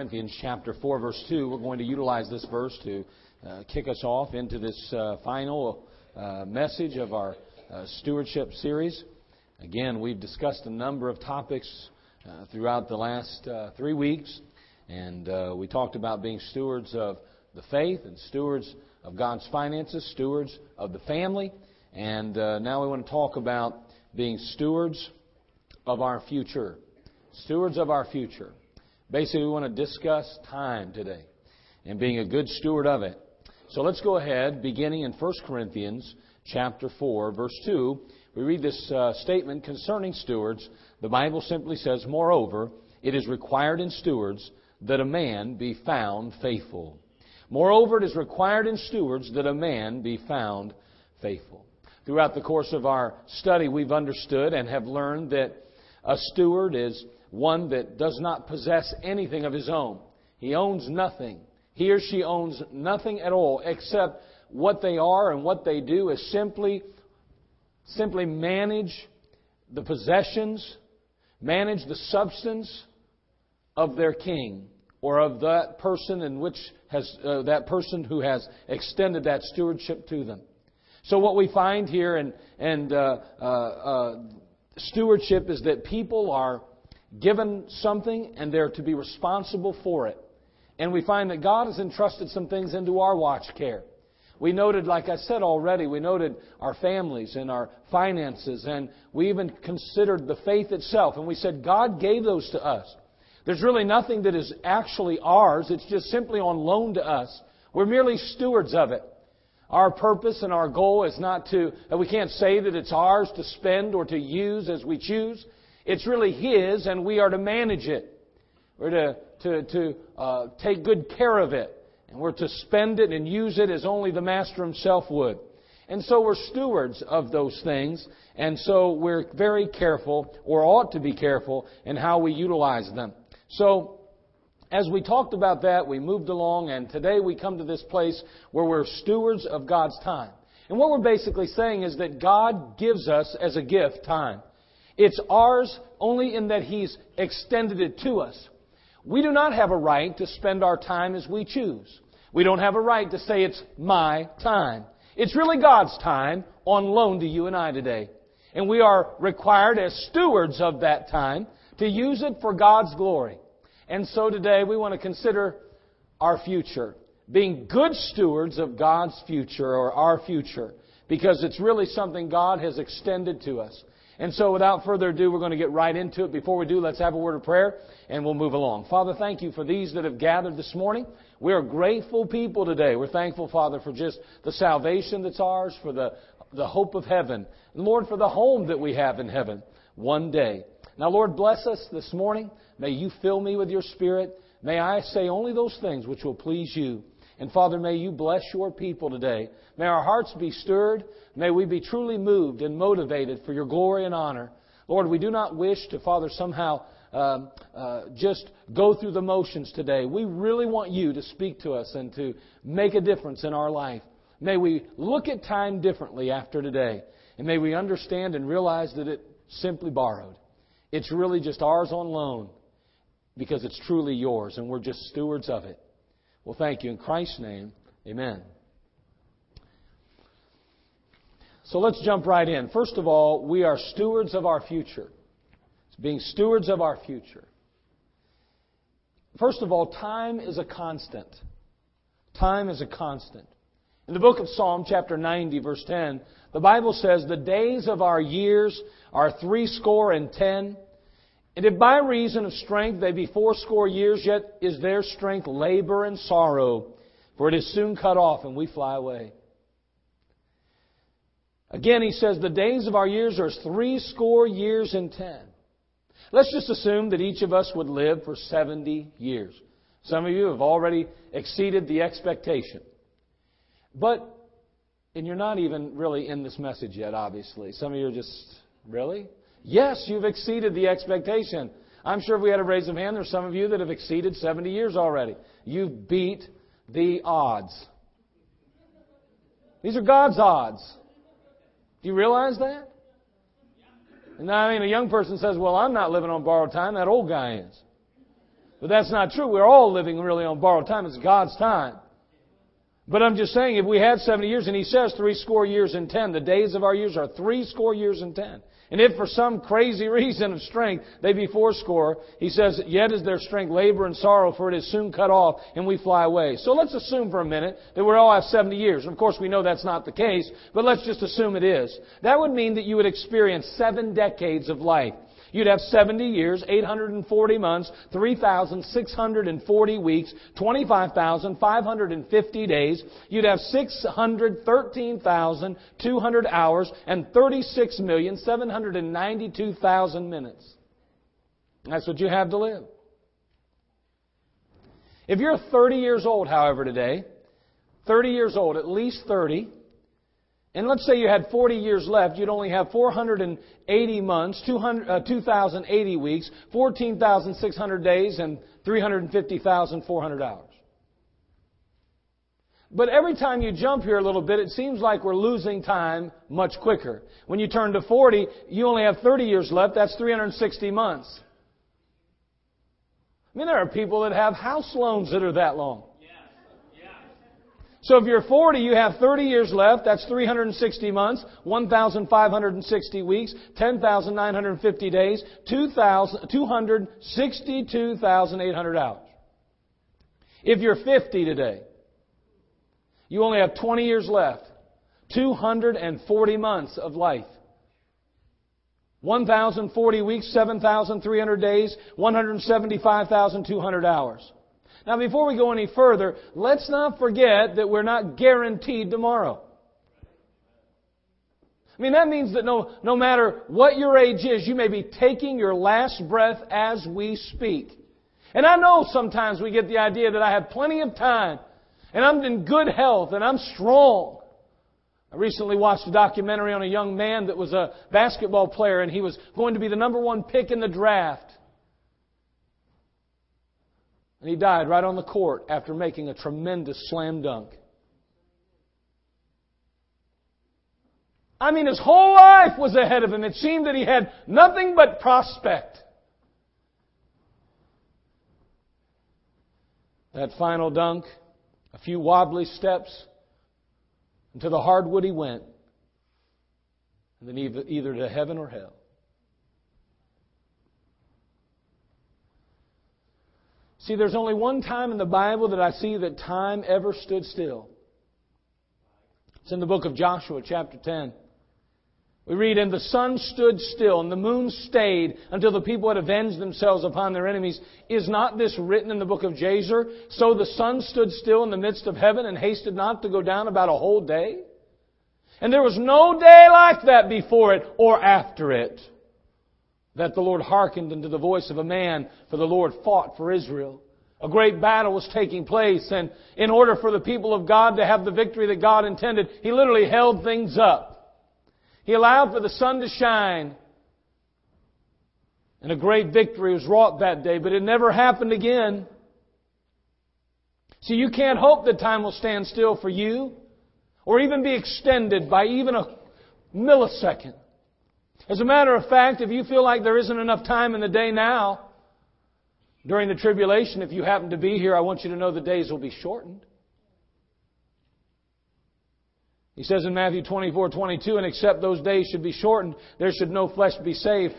Corinthians chapter 4, verse 2. We're going to utilize this verse to uh, kick us off into this uh, final uh, message of our uh, stewardship series. Again, we've discussed a number of topics uh, throughout the last uh, three weeks, and we talked about being stewards of the faith and stewards of God's finances, stewards of the family, and now we want to talk about being stewards of our future. Stewards of our future. Basically, we want to discuss time today and being a good steward of it. So let's go ahead, beginning in 1 Corinthians chapter 4, verse 2. We read this uh, statement concerning stewards. The Bible simply says, Moreover, it is required in stewards that a man be found faithful. Moreover, it is required in stewards that a man be found faithful. Throughout the course of our study, we've understood and have learned that a steward is one that does not possess anything of his own. He owns nothing. He or she owns nothing at all except what they are and what they do is simply, simply manage the possessions, manage the substance of their king or of that person in which has uh, that person who has extended that stewardship to them. So what we find here and and uh, uh, uh stewardship is that people are given something and they're to be responsible for it. And we find that God has entrusted some things into our watch care. We noted, like I said already, we noted our families and our finances, and we even considered the faith itself. And we said God gave those to us. There's really nothing that is actually ours, it's just simply on loan to us. We're merely stewards of it. Our purpose and our goal is not to, we can't say that it's ours to spend or to use as we choose. It's really His, and we are to manage it. We're to, to, to uh, take good care of it. And we're to spend it and use it as only the Master Himself would. And so we're stewards of those things. And so we're very careful, or ought to be careful, in how we utilize them. So, as we talked about that, we moved along, and today we come to this place where we're stewards of God's time. And what we're basically saying is that God gives us as a gift time. It's ours only in that He's extended it to us. We do not have a right to spend our time as we choose. We don't have a right to say it's my time. It's really God's time on loan to you and I today. And we are required as stewards of that time to use it for God's glory. And so today we want to consider our future. Being good stewards of God's future or our future. Because it's really something God has extended to us. And so without further ado, we're going to get right into it. Before we do, let's have a word of prayer and we'll move along. Father, thank you for these that have gathered this morning. We are grateful people today. We're thankful, Father, for just the salvation that's ours, for the, the hope of heaven. And Lord, for the home that we have in heaven one day. Now, Lord, bless us this morning. May you fill me with your spirit. May I say only those things which will please you. And Father, may you bless your people today. May our hearts be stirred. May we be truly moved and motivated for your glory and honor. Lord, we do not wish to, Father, somehow um, uh, just go through the motions today. We really want you to speak to us and to make a difference in our life. May we look at time differently after today. And may we understand and realize that it's simply borrowed. It's really just ours on loan because it's truly yours and we're just stewards of it. Well, thank you. In Christ's name, amen. So let's jump right in. First of all, we are stewards of our future. It's being stewards of our future. First of all, time is a constant. Time is a constant. In the book of Psalm, chapter 90, verse 10, the Bible says, The days of our years are threescore and ten. And if by reason of strength they be fourscore years, yet is their strength labor and sorrow, for it is soon cut off and we fly away. Again, he says, the days of our years are three score years and ten. Let's just assume that each of us would live for 70 years. Some of you have already exceeded the expectation. But, and you're not even really in this message yet, obviously. Some of you are just, really? Yes, you've exceeded the expectation. I'm sure if we had a raise of hand, there's some of you that have exceeded 70 years already. You've beat the odds. These are God's odds. Do you realize that? And I mean, a young person says, Well, I'm not living on borrowed time. That old guy is. But that's not true. We're all living really on borrowed time. It's God's time. But I'm just saying, if we had 70 years, and he says three score years and ten, the days of our years are three score years and ten. And if for some crazy reason of strength they be fourscore, he says, yet is their strength labor and sorrow, for it is soon cut off, and we fly away. So let's assume for a minute that we all have 70 years. Of course, we know that's not the case, but let's just assume it is. That would mean that you would experience seven decades of life. You'd have 70 years, 840 months, 3,640 weeks, 25,550 days. You'd have 613,200 hours and 36,792,000 minutes. That's what you have to live. If you're 30 years old, however, today, 30 years old, at least 30, and let's say you had 40 years left, you'd only have 480 months, 200, uh, 2,080 weeks, 14,600 days, and 350,400 hours. But every time you jump here a little bit, it seems like we're losing time much quicker. When you turn to 40, you only have 30 years left, that's 360 months. I mean, there are people that have house loans that are that long. So if you're 40, you have 30 years left. That's 360 months, 1,560 weeks, 10,950 days, 262,800 hours. If you're 50 today, you only have 20 years left. 240 months of life. 1,040 weeks, 7,300 days, 175,200 hours. Now, before we go any further, let's not forget that we're not guaranteed tomorrow. I mean, that means that no, no matter what your age is, you may be taking your last breath as we speak. And I know sometimes we get the idea that I have plenty of time, and I'm in good health, and I'm strong. I recently watched a documentary on a young man that was a basketball player, and he was going to be the number one pick in the draft. And he died right on the court after making a tremendous slam dunk. I mean, his whole life was ahead of him. It seemed that he had nothing but prospect. That final dunk, a few wobbly steps, into the hardwood he went, and then either to heaven or hell. See, there's only one time in the Bible that I see that time ever stood still. It's in the book of Joshua, chapter 10. We read, And the sun stood still, and the moon stayed until the people had avenged themselves upon their enemies. Is not this written in the book of Jasher? So the sun stood still in the midst of heaven and hasted not to go down about a whole day? And there was no day like that before it or after it that the Lord hearkened unto the voice of a man, for the Lord fought for Israel. A great battle was taking place, and in order for the people of God to have the victory that God intended, He literally held things up. He allowed for the sun to shine, and a great victory was wrought that day, but it never happened again. See, you can't hope that time will stand still for you, or even be extended by even a millisecond. As a matter of fact, if you feel like there isn't enough time in the day now, during the tribulation, if you happen to be here, I want you to know the days will be shortened. He says in Matthew 24, 22, and except those days should be shortened, there should no flesh be saved.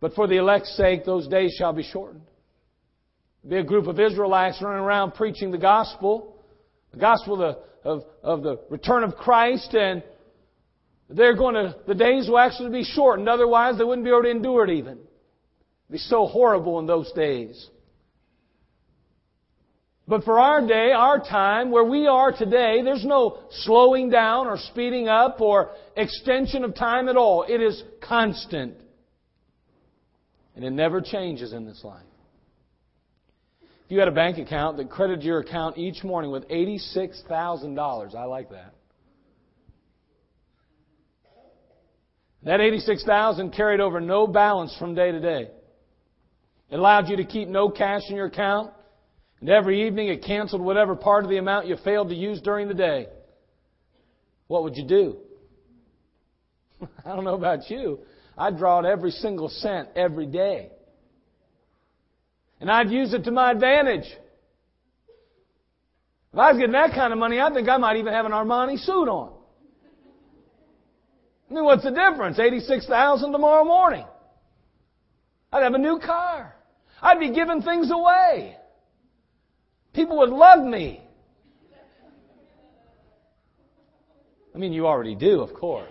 But for the elect's sake, those days shall be shortened. Be a group of Israelites running around preaching the gospel, the gospel of of, of the return of Christ, and they're going to, the days will actually be shortened. Otherwise, they wouldn't be able to endure it even. It'd be so horrible in those days. But for our day, our time, where we are today, there's no slowing down or speeding up or extension of time at all. It is constant. And it never changes in this life. If you had a bank account that credited your account each morning with $86,000, I like that. That 86,000 carried over no balance from day to day. It allowed you to keep no cash in your account. And every evening it canceled whatever part of the amount you failed to use during the day. What would you do? I don't know about you. I'd draw out every single cent every day. And I'd use it to my advantage. If I was getting that kind of money, I think I might even have an Armani suit on. Mean, what's the difference? 86,000 tomorrow morning. I'd have a new car. I'd be giving things away. People would love me. I mean, you already do, of course.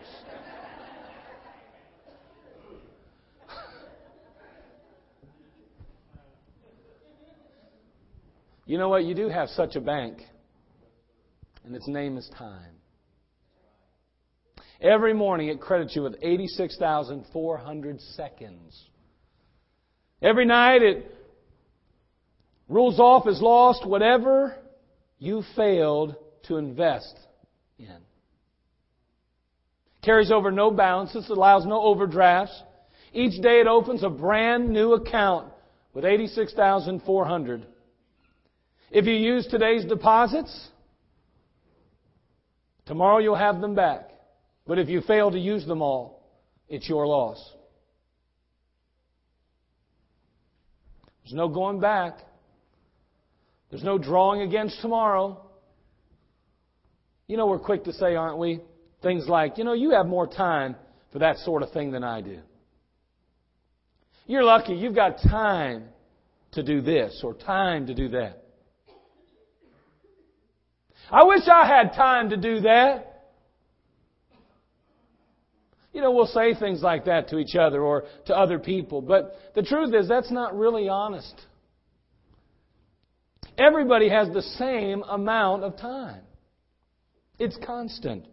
you know what? You do have such a bank, and its name is time. Every morning it credits you with 86,400 seconds. Every night it rules off as lost whatever you failed to invest in. Carries over no balances, allows no overdrafts. Each day it opens a brand new account with 86,400. If you use today's deposits, tomorrow you'll have them back. But if you fail to use them all, it's your loss. There's no going back. There's no drawing against tomorrow. You know, we're quick to say, aren't we? Things like, you know, you have more time for that sort of thing than I do. You're lucky you've got time to do this or time to do that. I wish I had time to do that. You know, we'll say things like that to each other or to other people, but the truth is that's not really honest. Everybody has the same amount of time. It's constant.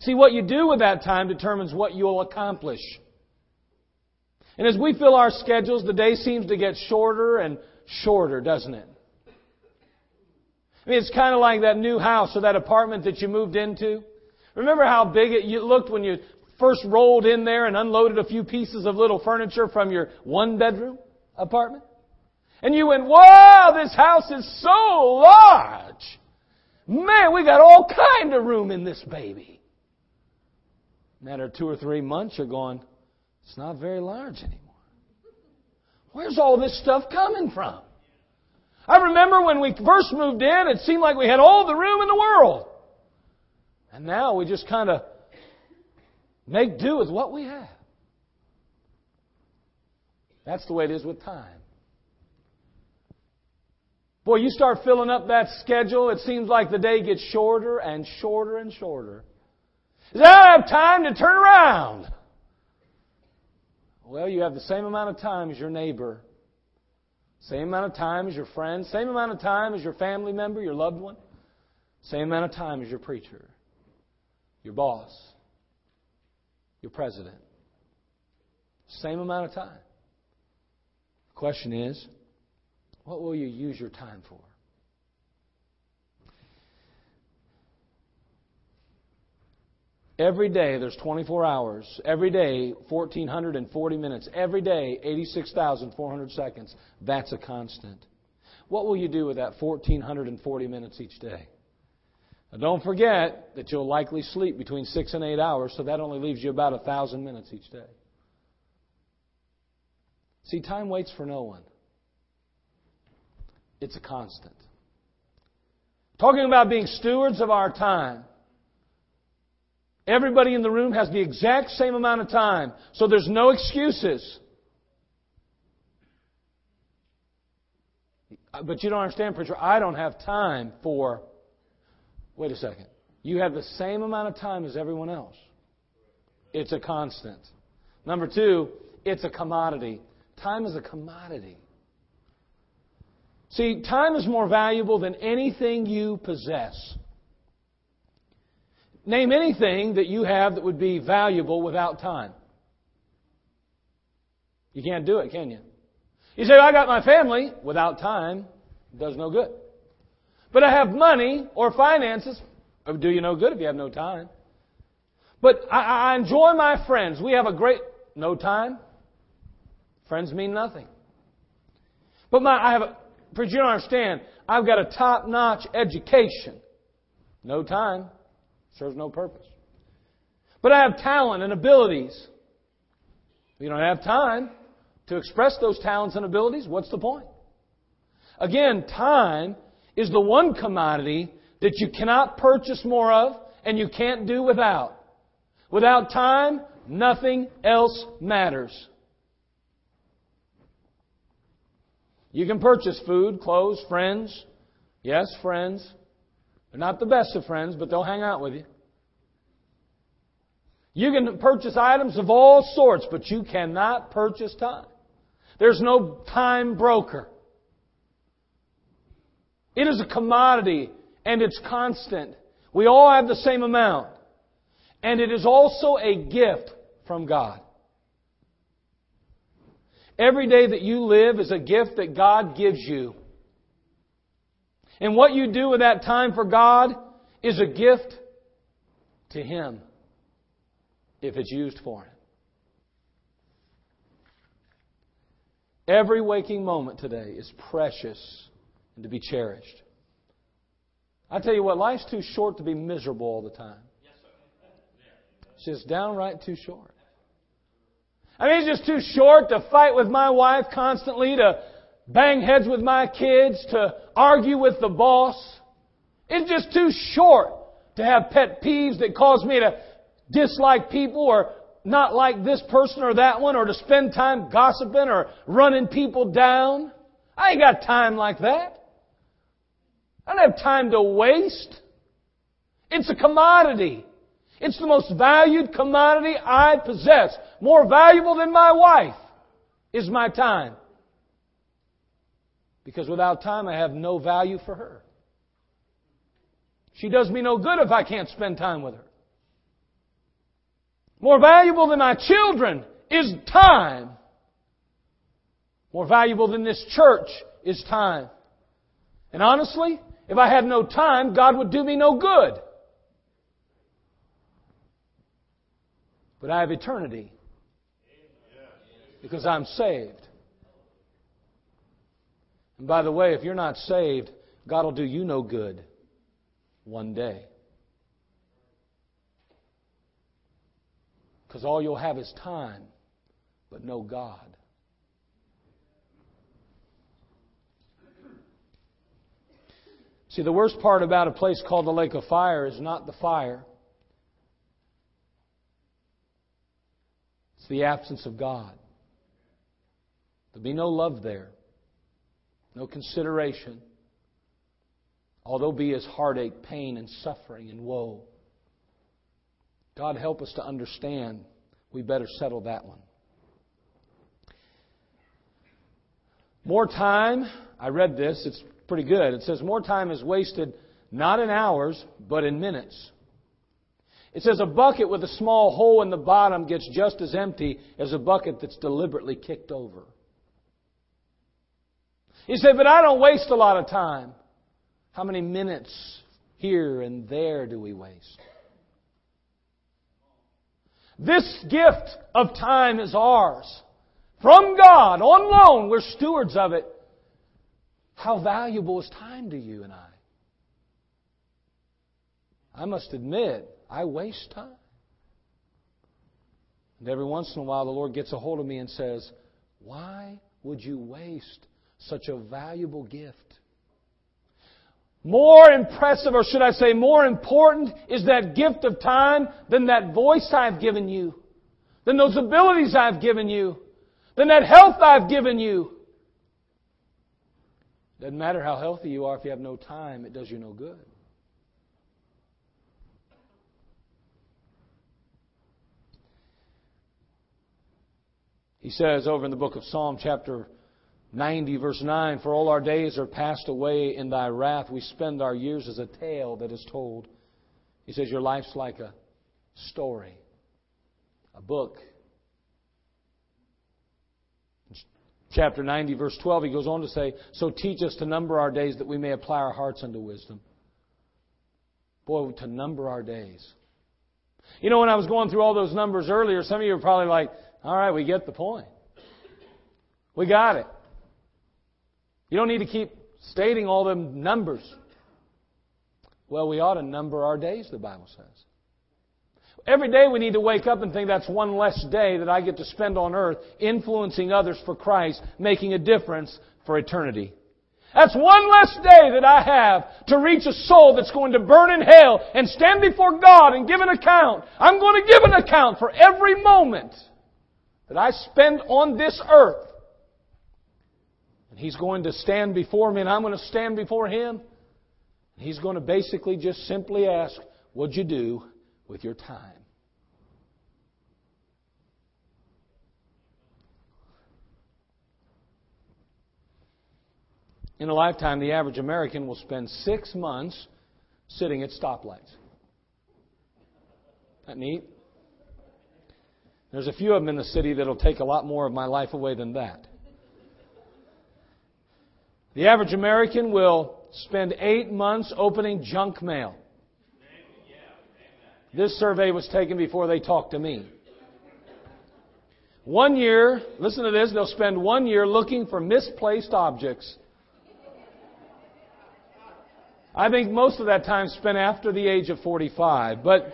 See, what you do with that time determines what you'll accomplish. And as we fill our schedules, the day seems to get shorter and shorter, doesn't it? I mean, it's kind of like that new house or that apartment that you moved into. Remember how big it looked when you first rolled in there and unloaded a few pieces of little furniture from your one bedroom apartment? And you went, wow, this house is so large. Man, we got all kind of room in this baby. Matter of two or three months, you're going, it's not very large anymore. Where's all this stuff coming from? I remember when we first moved in, it seemed like we had all the room in the world. And now we just kind of Make do with what we have. That's the way it is with time. Boy, you start filling up that schedule, it seems like the day gets shorter and shorter and shorter. I don't have time to turn around. Well, you have the same amount of time as your neighbor, same amount of time as your friend, same amount of time as your family member, your loved one, same amount of time as your preacher, your boss, your president. Same amount of time. The question is, what will you use your time for? Every day there's 24 hours. Every day 1440 minutes. Every day 86,400 seconds. That's a constant. What will you do with that 1440 minutes each day? Now don't forget that you'll likely sleep between six and eight hours, so that only leaves you about a thousand minutes each day. See, time waits for no one. It's a constant. Talking about being stewards of our time. Everybody in the room has the exact same amount of time, so there's no excuses. Uh, but you don't understand, preacher. I don't have time for Wait a second. You have the same amount of time as everyone else. It's a constant. Number two, it's a commodity. Time is a commodity. See, time is more valuable than anything you possess. Name anything that you have that would be valuable without time. You can't do it, can you? You say, I got my family. Without time, it does no good. But I have money or finances. It would do you no good if you have no time. But I, I enjoy my friends. We have a great, no time. Friends mean nothing. But my, I have for you don't understand, I've got a top notch education. No time. Serves no purpose. But I have talent and abilities. If you don't have time to express those talents and abilities, what's the point? Again, time is the one commodity that you cannot purchase more of and you can't do without. Without time, nothing else matters. You can purchase food, clothes, friends. Yes, friends. They're not the best of friends, but they'll hang out with you. You can purchase items of all sorts, but you cannot purchase time. There's no time broker. It is a commodity and it's constant. We all have the same amount. And it is also a gift from God. Every day that you live is a gift that God gives you. And what you do with that time for God is a gift to Him if it's used for Him. Every waking moment today is precious and to be cherished. I tell you what, life's too short to be miserable all the time. It's just downright too short. I mean, it's just too short to fight with my wife constantly, to bang heads with my kids, to argue with the boss. It's just too short to have pet peeves that cause me to dislike people or not like this person or that one or to spend time gossiping or running people down. I ain't got time like that. I don't have time to waste. It's a commodity. It's the most valued commodity I possess. More valuable than my wife is my time. Because without time, I have no value for her. She does me no good if I can't spend time with her. More valuable than my children is time. More valuable than this church is time. And honestly, if I had no time, God would do me no good. But I have eternity because I'm saved. And by the way, if you're not saved, God will do you no good one day. Because all you'll have is time, but no God. See, the worst part about a place called the lake of fire is not the fire. It's the absence of God. There'll be no love there, no consideration. All there'll be is heartache, pain, and suffering and woe. God help us to understand we better settle that one. More time, I read this, it's pretty good. It says, More time is wasted not in hours, but in minutes. It says a bucket with a small hole in the bottom gets just as empty as a bucket that's deliberately kicked over. You say, but I don't waste a lot of time. How many minutes here and there do we waste? This gift of time is ours. From God, on loan, we're stewards of it. How valuable is time to you and I? I must admit, I waste time. And every once in a while, the Lord gets a hold of me and says, Why would you waste such a valuable gift? More impressive, or should I say more important, is that gift of time than that voice I've given you, than those abilities I've given you, than that health I've given you. Doesn't matter how healthy you are if you have no time, it does you no good. He says over in the book of Psalm, chapter 90, verse 9 For all our days are passed away in thy wrath. We spend our years as a tale that is told. He says, Your life's like a story, a book. Chapter 90, verse 12, he goes on to say, So teach us to number our days that we may apply our hearts unto wisdom. Boy, to number our days. You know, when I was going through all those numbers earlier, some of you were probably like, all right, we get the point. We got it. You don't need to keep stating all them numbers. Well, we ought to number our days, the Bible says. Every day we need to wake up and think that's one less day that I get to spend on earth influencing others for Christ, making a difference for eternity. That's one less day that I have to reach a soul that's going to burn in hell and stand before God and give an account. I'm going to give an account for every moment that I spend on this earth. And He's going to stand before me and I'm going to stand before Him. He's going to basically just simply ask, what'd you do with your time? In a lifetime, the average American will spend six months sitting at stoplights. That neat? There's a few of them in the city that'll take a lot more of my life away than that. The average American will spend eight months opening junk mail. This survey was taken before they talked to me. One year, listen to this, they'll spend one year looking for misplaced objects. I think most of that time spent after the age of 45. But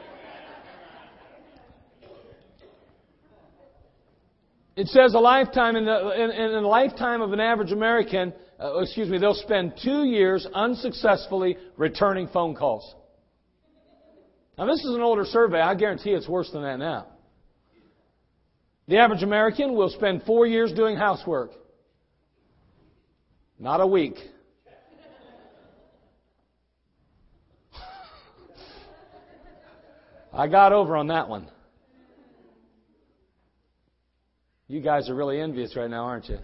it says a lifetime in the, in, in the lifetime of an average American, uh, excuse me, they'll spend two years unsuccessfully returning phone calls. Now this is an older survey. I guarantee it's worse than that now. The average American will spend four years doing housework. Not a week. I got over on that one. You guys are really envious right now, aren't you?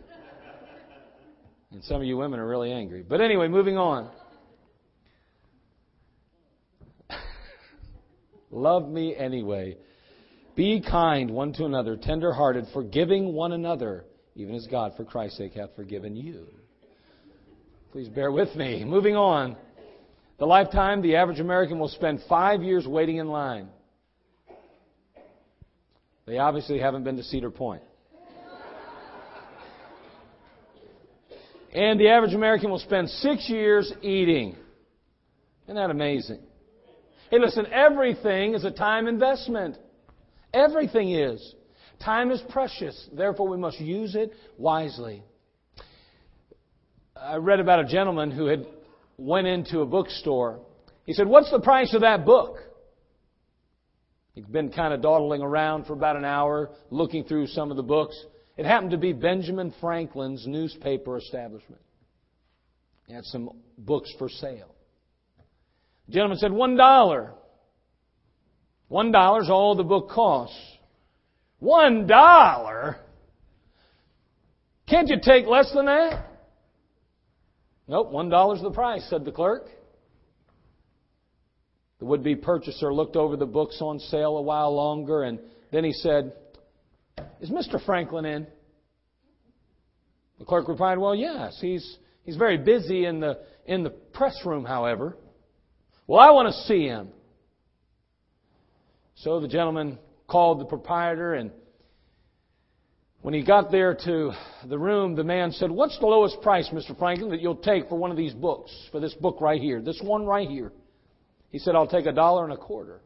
And some of you women are really angry. But anyway, moving on. Love me anyway. Be kind one to another, tender hearted, forgiving one another, even as God, for Christ's sake, hath forgiven you. Please bear with me. Moving on. The lifetime, the average American will spend five years waiting in line. They obviously haven't been to Cedar Point. And the average American will spend six years eating. Isn't that amazing? Hey, listen, everything is a time investment. Everything is. Time is precious. Therefore, we must use it wisely. I read about a gentleman who had went into a bookstore. He said, What's the price of that book? He'd been kind of dawdling around for about an hour, looking through some of the books. It happened to be Benjamin Franklin's newspaper establishment. He had some books for sale. The gentleman said, One dollar. One dollar is all the book costs. One dollar? Can't you take less than that? Nope, one dollar's the price, said the clerk. The would be purchaser looked over the books on sale a while longer and then he said, Is Mr. Franklin in? The clerk replied, Well, yes. He's, he's very busy in the, in the press room, however. Well, I want to see him. So the gentleman called the proprietor and when he got there to the room, the man said, What's the lowest price, Mr. Franklin, that you'll take for one of these books? For this book right here, this one right here. He said, I'll take a dollar and a quarter.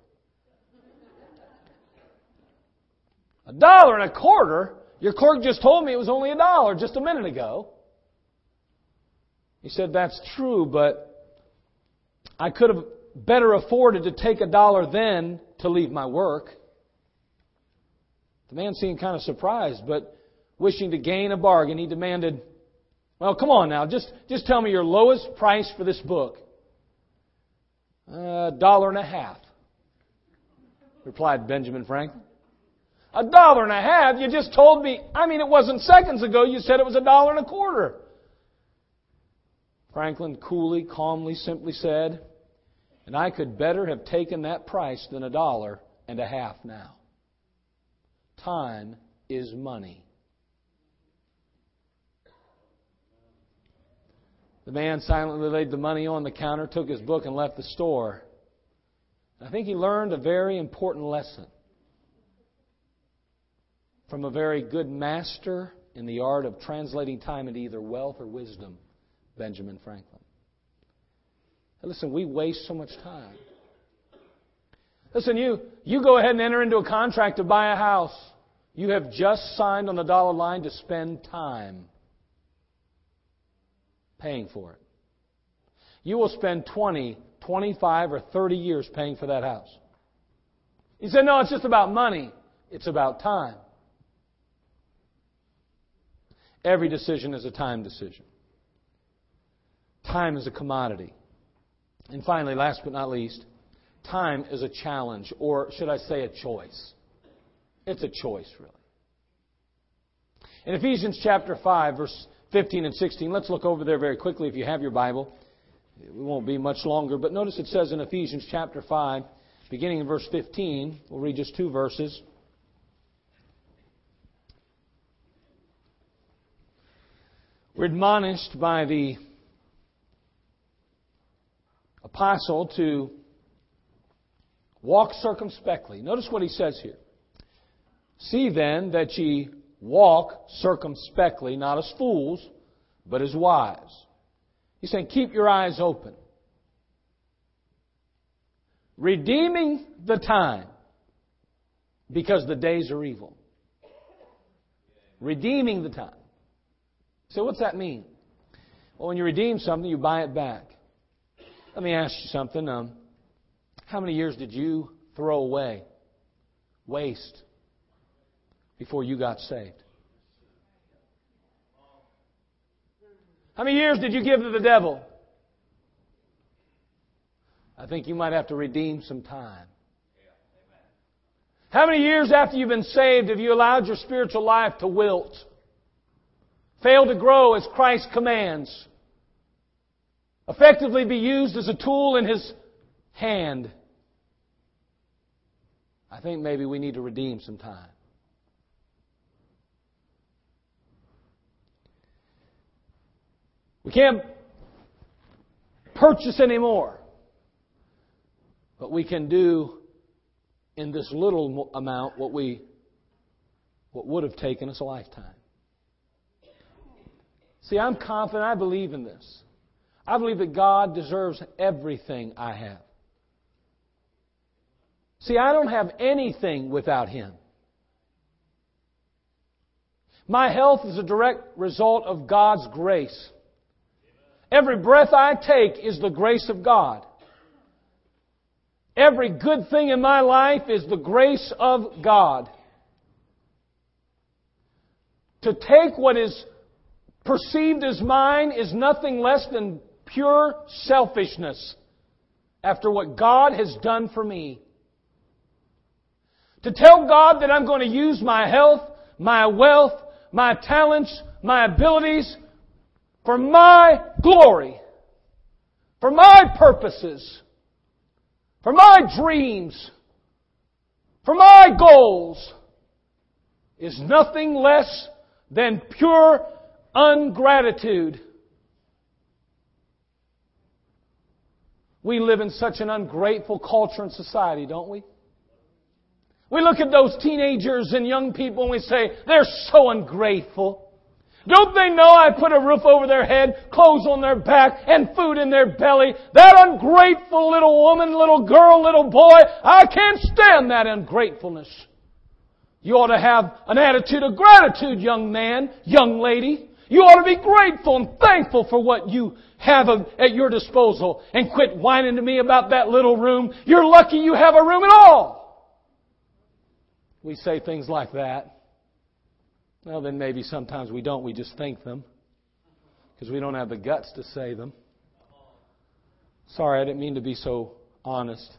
A dollar and a quarter? Your clerk just told me it was only a dollar just a minute ago. He said, That's true, but I could have better afforded to take a dollar then to leave my work. The man seemed kind of surprised, but wishing to gain a bargain, he demanded, Well, come on now, just, just tell me your lowest price for this book. A dollar and a half, replied Benjamin Franklin. A dollar and a half? You just told me. I mean, it wasn't seconds ago you said it was a dollar and a quarter. Franklin coolly, calmly, simply said, and I could better have taken that price than a dollar and a half now. Time is money. The man silently laid the money on the counter, took his book, and left the store. I think he learned a very important lesson from a very good master in the art of translating time into either wealth or wisdom, Benjamin Franklin. Listen, we waste so much time. Listen, you, you go ahead and enter into a contract to buy a house. You have just signed on the dollar line to spend time. paying for it. You will spend 20, 25, or 30 years paying for that house. You say, no, it's just about money. It's about time. Every decision is a time decision. Time is a commodity. And finally, last but not least, time is a challenge, or should I say a choice? It's a choice, really. In Ephesians chapter 5, verse 15 and 16, let's look over there very quickly if you have your Bible. It won't be much longer, but notice it says in Ephesians chapter 5, beginning in verse 15, we'll read just two verses. We're admonished by the apostle to walk circumspectly. Notice what he says here. See then that ye walk circumspectly, not as fools, but as wise. He's saying, keep your eyes open. Redeeming the time because the days are evil. Redeeming the time. So, what's that mean? Well, when you redeem something, you buy it back. Let me ask you something. Um, how many years did you throw away, waste, before you got saved? How many years did you give to the devil? I think you might have to redeem some time. How many years after you've been saved have you allowed your spiritual life to wilt? Fail to grow as Christ commands? Effectively be used as a tool in His hand? I think maybe we need to redeem some time. We can't purchase anymore. But we can do in this little amount what we what would have taken us a lifetime. See, I'm confident, I believe in this. I believe that God deserves everything I have. See, I don't have anything without Him. My health is a direct result of God's grace. Every breath I take is the grace of God. Every good thing in my life is the grace of God. To take what is perceived as mine is nothing less than pure selfishness after what God has done for me. To tell God that I'm going to use my health, my wealth, my talents, my abilities for my glory, for my purposes, for my dreams, for my goals, is nothing less than pure ungratitude. We live in such an ungrateful culture and society, don't we? We look at those teenagers and young people and we say, they're so ungrateful. Don't they know I put a roof over their head, clothes on their back, and food in their belly? That ungrateful little woman, little girl, little boy, I can't stand that ungratefulness. You ought to have an attitude of gratitude, young man, young lady. You ought to be grateful and thankful for what you have them at your disposal and quit whining to me about that little room. You're lucky you have a room at all. We say things like that. Well, then maybe sometimes we don't. We just think them because we don't have the guts to say them. Sorry, I didn't mean to be so honest.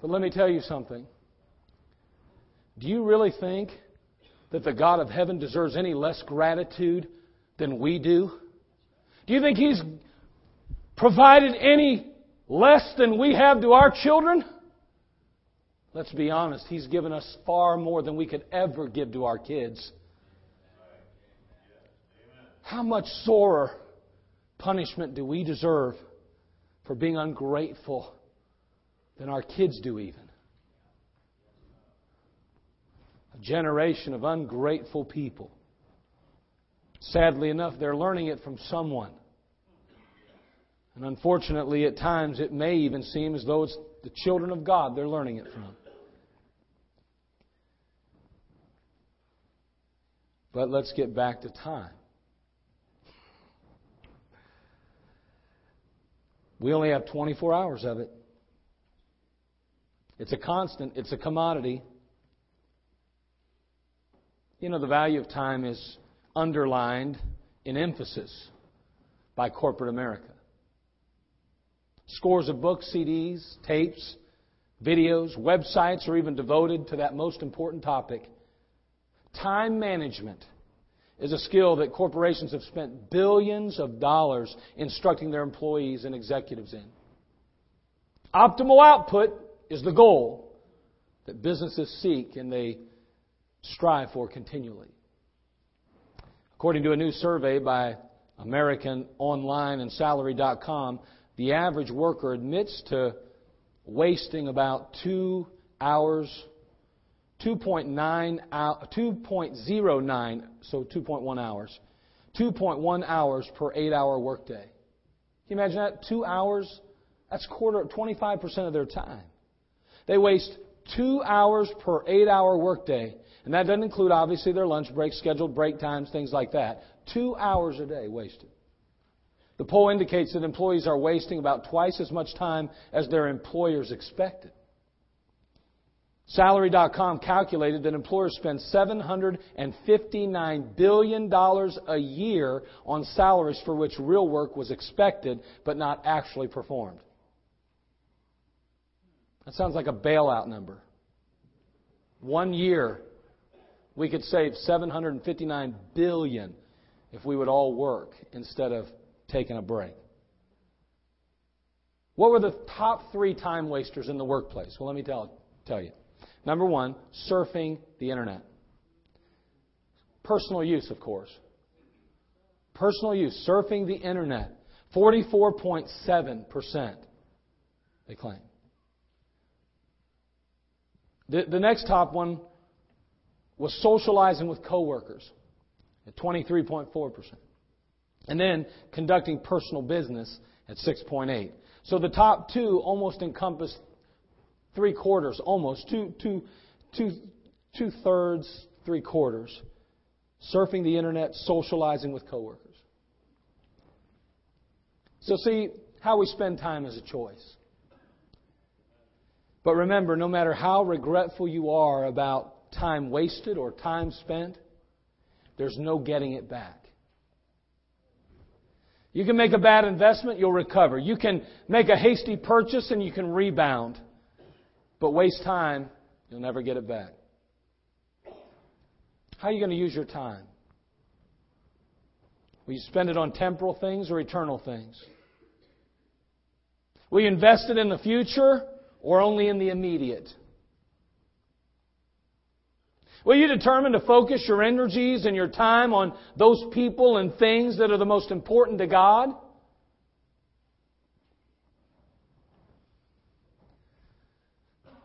But let me tell you something. Do you really think that the God of heaven deserves any less gratitude than we do? Do you think He's provided any less than we have to our children? Let's be honest, He's given us far more than we could ever give to our kids. How much sorer punishment do we deserve for being ungrateful than our kids do, even? A generation of ungrateful people. Sadly enough, they're learning it from someone. And unfortunately, at times, it may even seem as though it's the children of God they're learning it from. But let's get back to time. We only have 24 hours of it. It's a constant, it's a commodity. You know, the value of time is underlined in emphasis by corporate America. Scores of books, CDs, tapes, videos, websites are even devoted to that most important topic. Time management is a skill that corporations have spent billions of dollars instructing their employees and executives in. Optimal output is the goal that businesses seek and they strive for continually. According to a new survey by American Online and Salary.com, the average worker admits to wasting about two hours 2.9 2.09 so 2.1 hours 2.1 hours per 8 hour workday. Can you imagine that? 2 hours? That's quarter 25% of their time. They waste 2 hours per 8 hour workday and that doesn't include obviously their lunch breaks scheduled break times things like that 2 hours a day wasted the poll indicates that employees are wasting about twice as much time as their employers expected Salary.com calculated that employers spend $759 billion a year on salaries for which real work was expected but not actually performed. That sounds like a bailout number. One year, we could save 759 billion if we would all work instead of taking a break. What were the top three time wasters in the workplace? Well, let me tell, tell you. Number one, surfing the internet. Personal use, of course. Personal use, surfing the internet. 44.7%, they claim. The, the next top one was socializing with coworkers at 23.4%. And then conducting personal business at 6.8. So the top two almost encompass three quarters, almost, two, two, two, two thirds, three quarters, surfing the internet, socializing with coworkers. So, see, how we spend time is a choice. But remember, no matter how regretful you are about time wasted or time spent, there's no getting it back. You can make a bad investment, you'll recover. You can make a hasty purchase and you can rebound. But waste time, you'll never get it back. How are you going to use your time? Will you spend it on temporal things or eternal things? Will you invest it in the future or only in the immediate? Will you determine to focus your energies and your time on those people and things that are the most important to God?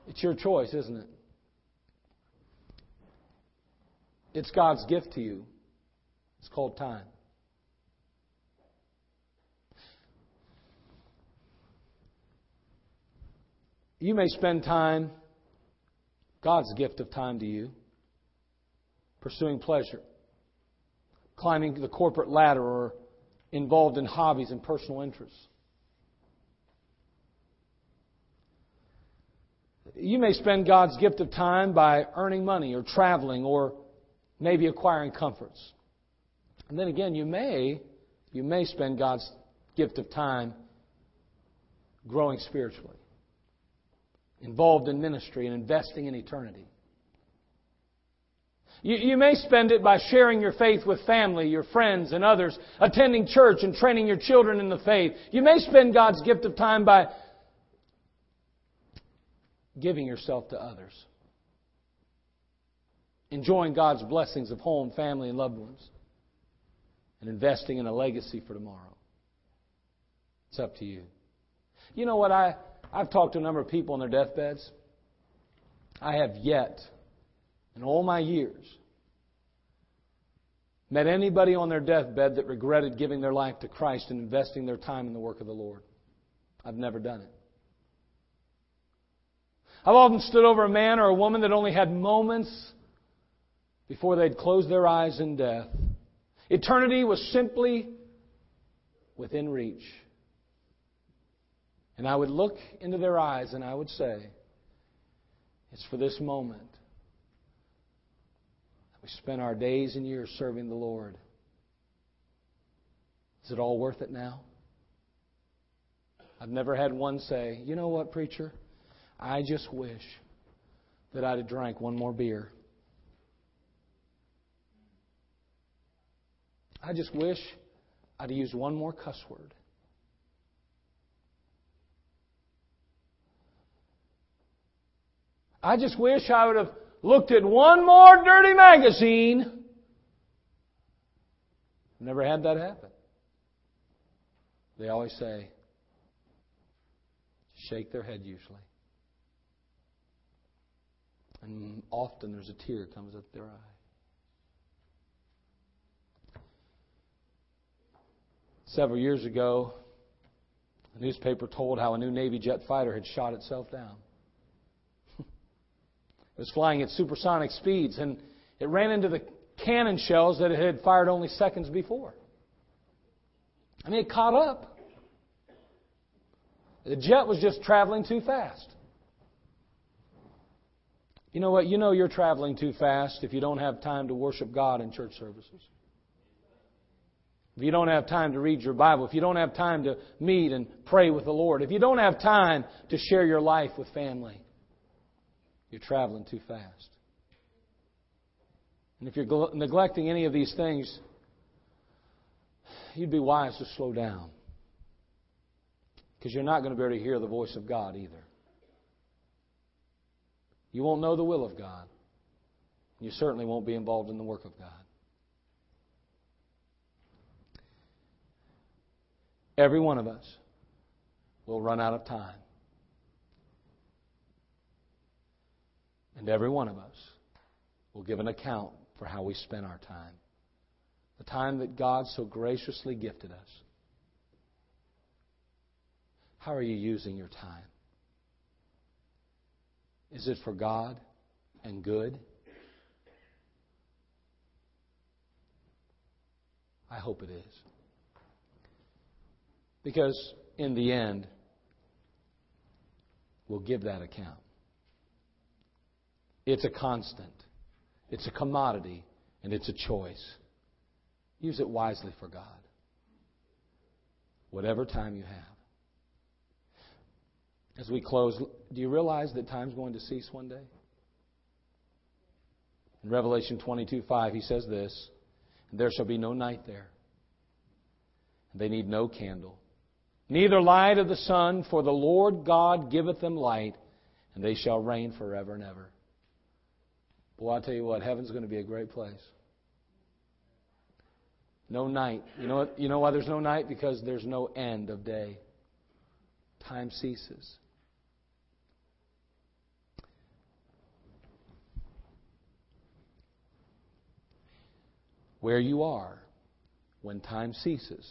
It's your choice, isn't it? It's God's gift to you. It's called time. You may spend time, God's gift of time to you, pursuing pleasure, climbing the corporate ladder, or involved in hobbies and personal interests. You may spend God's gift of time by earning money or traveling or maybe acquiring comforts. And then again, you may, you may spend God's gift of time growing spiritually, involved in ministry and investing in eternity. You, you, may spend it by sharing your faith with family, your friends, and others, attending church and training your children in the faith. You may spend God's gift of time by giving yourself to others. Enjoying God's blessings of home, family, and loved ones. And investing in a legacy for tomorrow. It's up to you. You know what? I, I've talked to a number of people on their deathbeds. I have yet, in all my years, met anybody on their deathbed that regretted giving their life to Christ and investing their time in the work of the Lord. I've never done it. I've often stood over a man or a woman that only had moments before they'd close their eyes in death. Eternity was simply within reach. And I would look into their eyes and I would say, It's for this moment we spend our days and years serving the Lord. Is it all worth it now? I've never had one say, You know what, preacher? I just wish that I'd have drank one more beer. I just wish I'd used one more cuss word. I just wish I would have looked at one more dirty magazine. Never had that happen. They always say, shake their head usually. And often there's a tear comes up their eye. Several years ago, a newspaper told how a new Navy jet fighter had shot itself down. It was flying at supersonic speeds and it ran into the cannon shells that it had fired only seconds before. I mean, it caught up. The jet was just traveling too fast. You know what? You know you're traveling too fast if you don't have time to worship God in church services. If you don't have time to read your Bible, if you don't have time to meet and pray with the Lord, if you don't have time to share your life with family, you're traveling too fast. And if you're neglecting any of these things, you'd be wise to slow down. Because you're not going to be able to hear the voice of God either. You won't know the will of God. You certainly won't be involved in the work of God. Every one of us will run out of time. And every one of us will give an account for how we spent our time. The time that God so graciously gifted us. How are you using your time? Is it for God and good? I hope it is. Because in the end, we'll give that account. It's a constant, it's a commodity, and it's a choice. Use it wisely for God. Whatever time you have. As we close, do you realize that time's going to cease one day? In Revelation 22 5, he says this There shall be no night there. And they need no candle, neither light of the sun, for the Lord God giveth them light, and they shall reign forever and ever. Well, I'll tell you what, heaven's going to be a great place. No night. You know, what, you know why there's no night? Because there's no end of day. Time ceases. Where you are when time ceases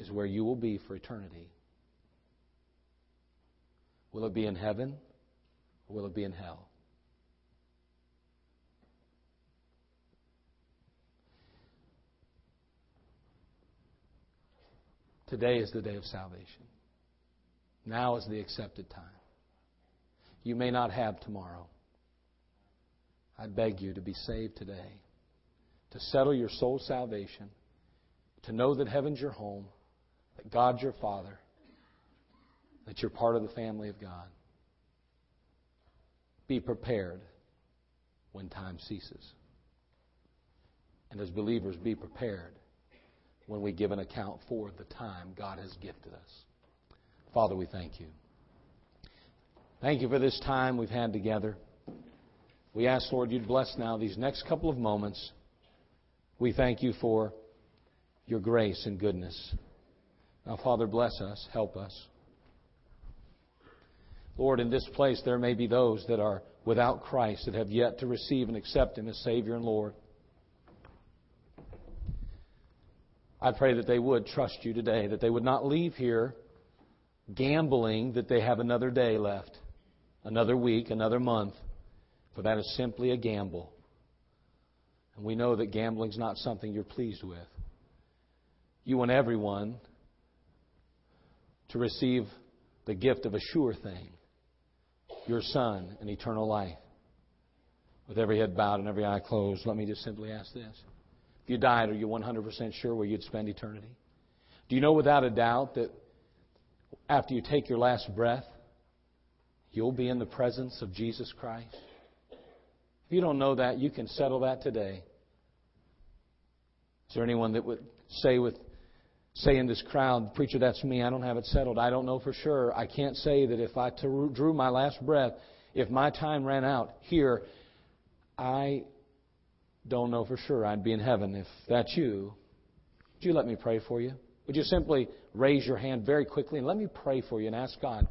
is where you will be for eternity. Will it be in heaven or will it be in hell? Today is the day of salvation. Now is the accepted time. You may not have tomorrow. I beg you to be saved today to settle your soul salvation, to know that heaven's your home, that God's your Father, that you're part of the family of God. Be prepared when time ceases. And as believers, be prepared when we give an account for the time God has gifted us. Father, we thank you. Thank you for this time we've had together. We ask, Lord, you'd bless now these next couple of moments. We thank you for your grace and goodness. Now, Father, bless us, help us. Lord, in this place there may be those that are without Christ, that have yet to receive and accept Him as Savior and Lord. I pray that they would trust you today, that they would not leave here gambling that they have another day left, another week, another month, for that is simply a gamble. And we know that gambling is not something you're pleased with. You want everyone to receive the gift of a sure thing, your Son and eternal life. With every head bowed and every eye closed, let me just simply ask this. You died, are you 100% sure where you'd spend eternity? Do you know without a doubt that after you take your last breath, you'll be in the presence of Jesus Christ? If you don't know that, you can settle that today. Is there anyone that would say with say in this crowd, preacher, that's me. I don't have it settled. I don't know for sure. I can't say that if I drew my last breath, if my time ran out here, I don't know for sure I'd be in heaven. If that's you, would you let me pray for you? Would you simply raise your hand very quickly and let me pray for you and ask God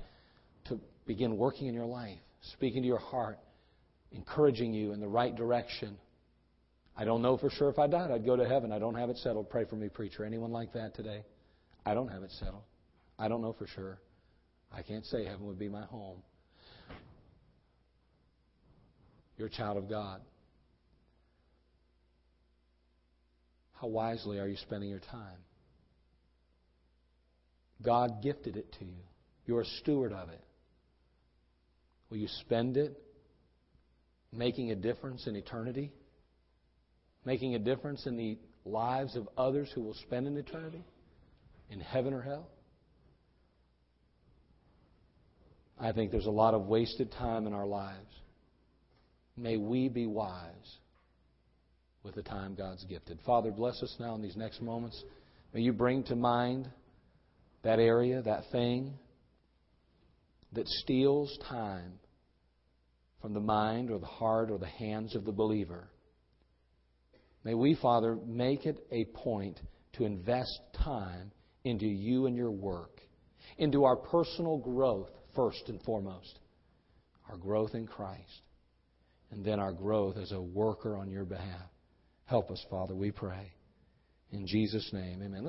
to begin working in your life, speaking to your heart, encouraging you in the right direction? I don't know for sure if I died, I'd go to heaven. I don't have it settled. Pray for me, preacher. Anyone like that today? I don't have it settled. I don't know for sure. I can't say heaven would be my home. You're a child of God. How wisely are you spending your time? God gifted it to you. You're a steward of it. Will you spend it making a difference in eternity? making a difference in the lives of others who will spend an eternity in heaven or hell? I think there's a lot of wasted time in our lives. May we be wise with the time God's gifted. Father, bless us now in these next moments. May you bring to mind that area, that thing that steals time from the mind or the heart or the hands of the believer. May we, Father, make it a point to invest time into you and your work, into our personal growth, first and foremost, our growth in Christ, and then our growth as a worker on your behalf. Help us, Father, we pray. In Jesus' name, amen. Let's